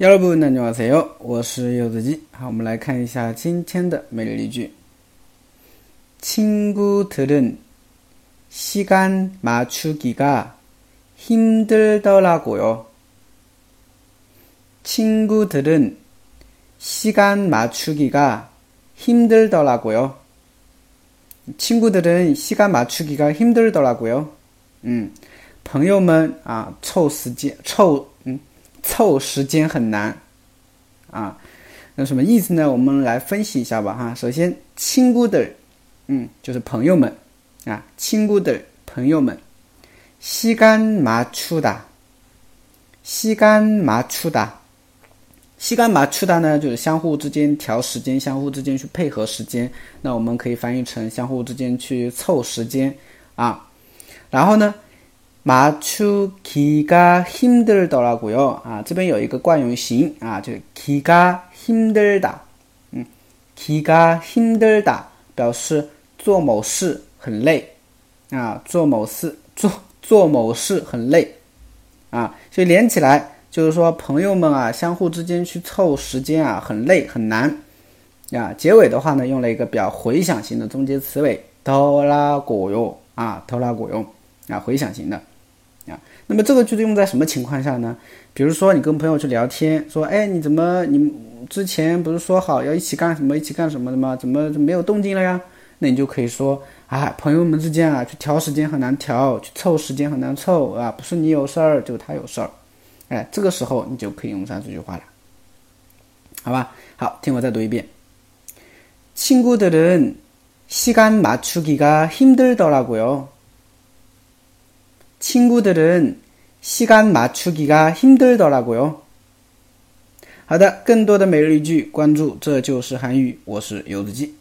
여러분 안녕하세요. 我是柚子鸡.好，我们来看一下今天的每日例句. 친구들은 시간 맞추기가 힘들더라고요. 친구들은 시간 맞추기가 힘들더라고요. 친구들은 시간 맞추기가 힘들더라고요. 음, 朋友们啊，凑时间凑 凑时间很难啊，那什么意思呢？我们来分析一下吧哈。首先，亲姑的，嗯，就是朋友们啊，亲姑的朋友们。西干马出达，西干马出达，西干马出达呢，就是相互之间调时间，相互之间去配合时间。那我们可以翻译成相互之间去凑时间啊。然后呢？맞추기가힘들더라고요啊，这边有一个惯用型啊，就是기가힘들 다， 嗯，기가힘들 다， 表示做某事很累啊，做某事做做某事很累啊，所以连起来就是说朋友们啊，相互之间去凑时间啊，很累很难啊。结尾的话呢，用了一个比较回响型的中间词尾더라고 요， 啊，더라고 요， 啊，回响型的。那么这个句子用在什么情况下呢？比如说你跟朋友去聊天，说，哎，你怎么你之前不是说好要一起干什么，一起干什么的吗？怎么没有动静了呀？那你就可以说，啊，朋友们之间啊，去调时间很难调，去凑时间很难凑啊，不是你有事儿，就他有事儿，哎，这个时候你就可以用上这句话了，好吧？好，听我再读一遍。친구들은시간맞추기가힘들더라고요 친구들은 시간 맞추기가 힘들더라고요. 好的，更多的每日一句，关注这就是韩语，我是游子鸡。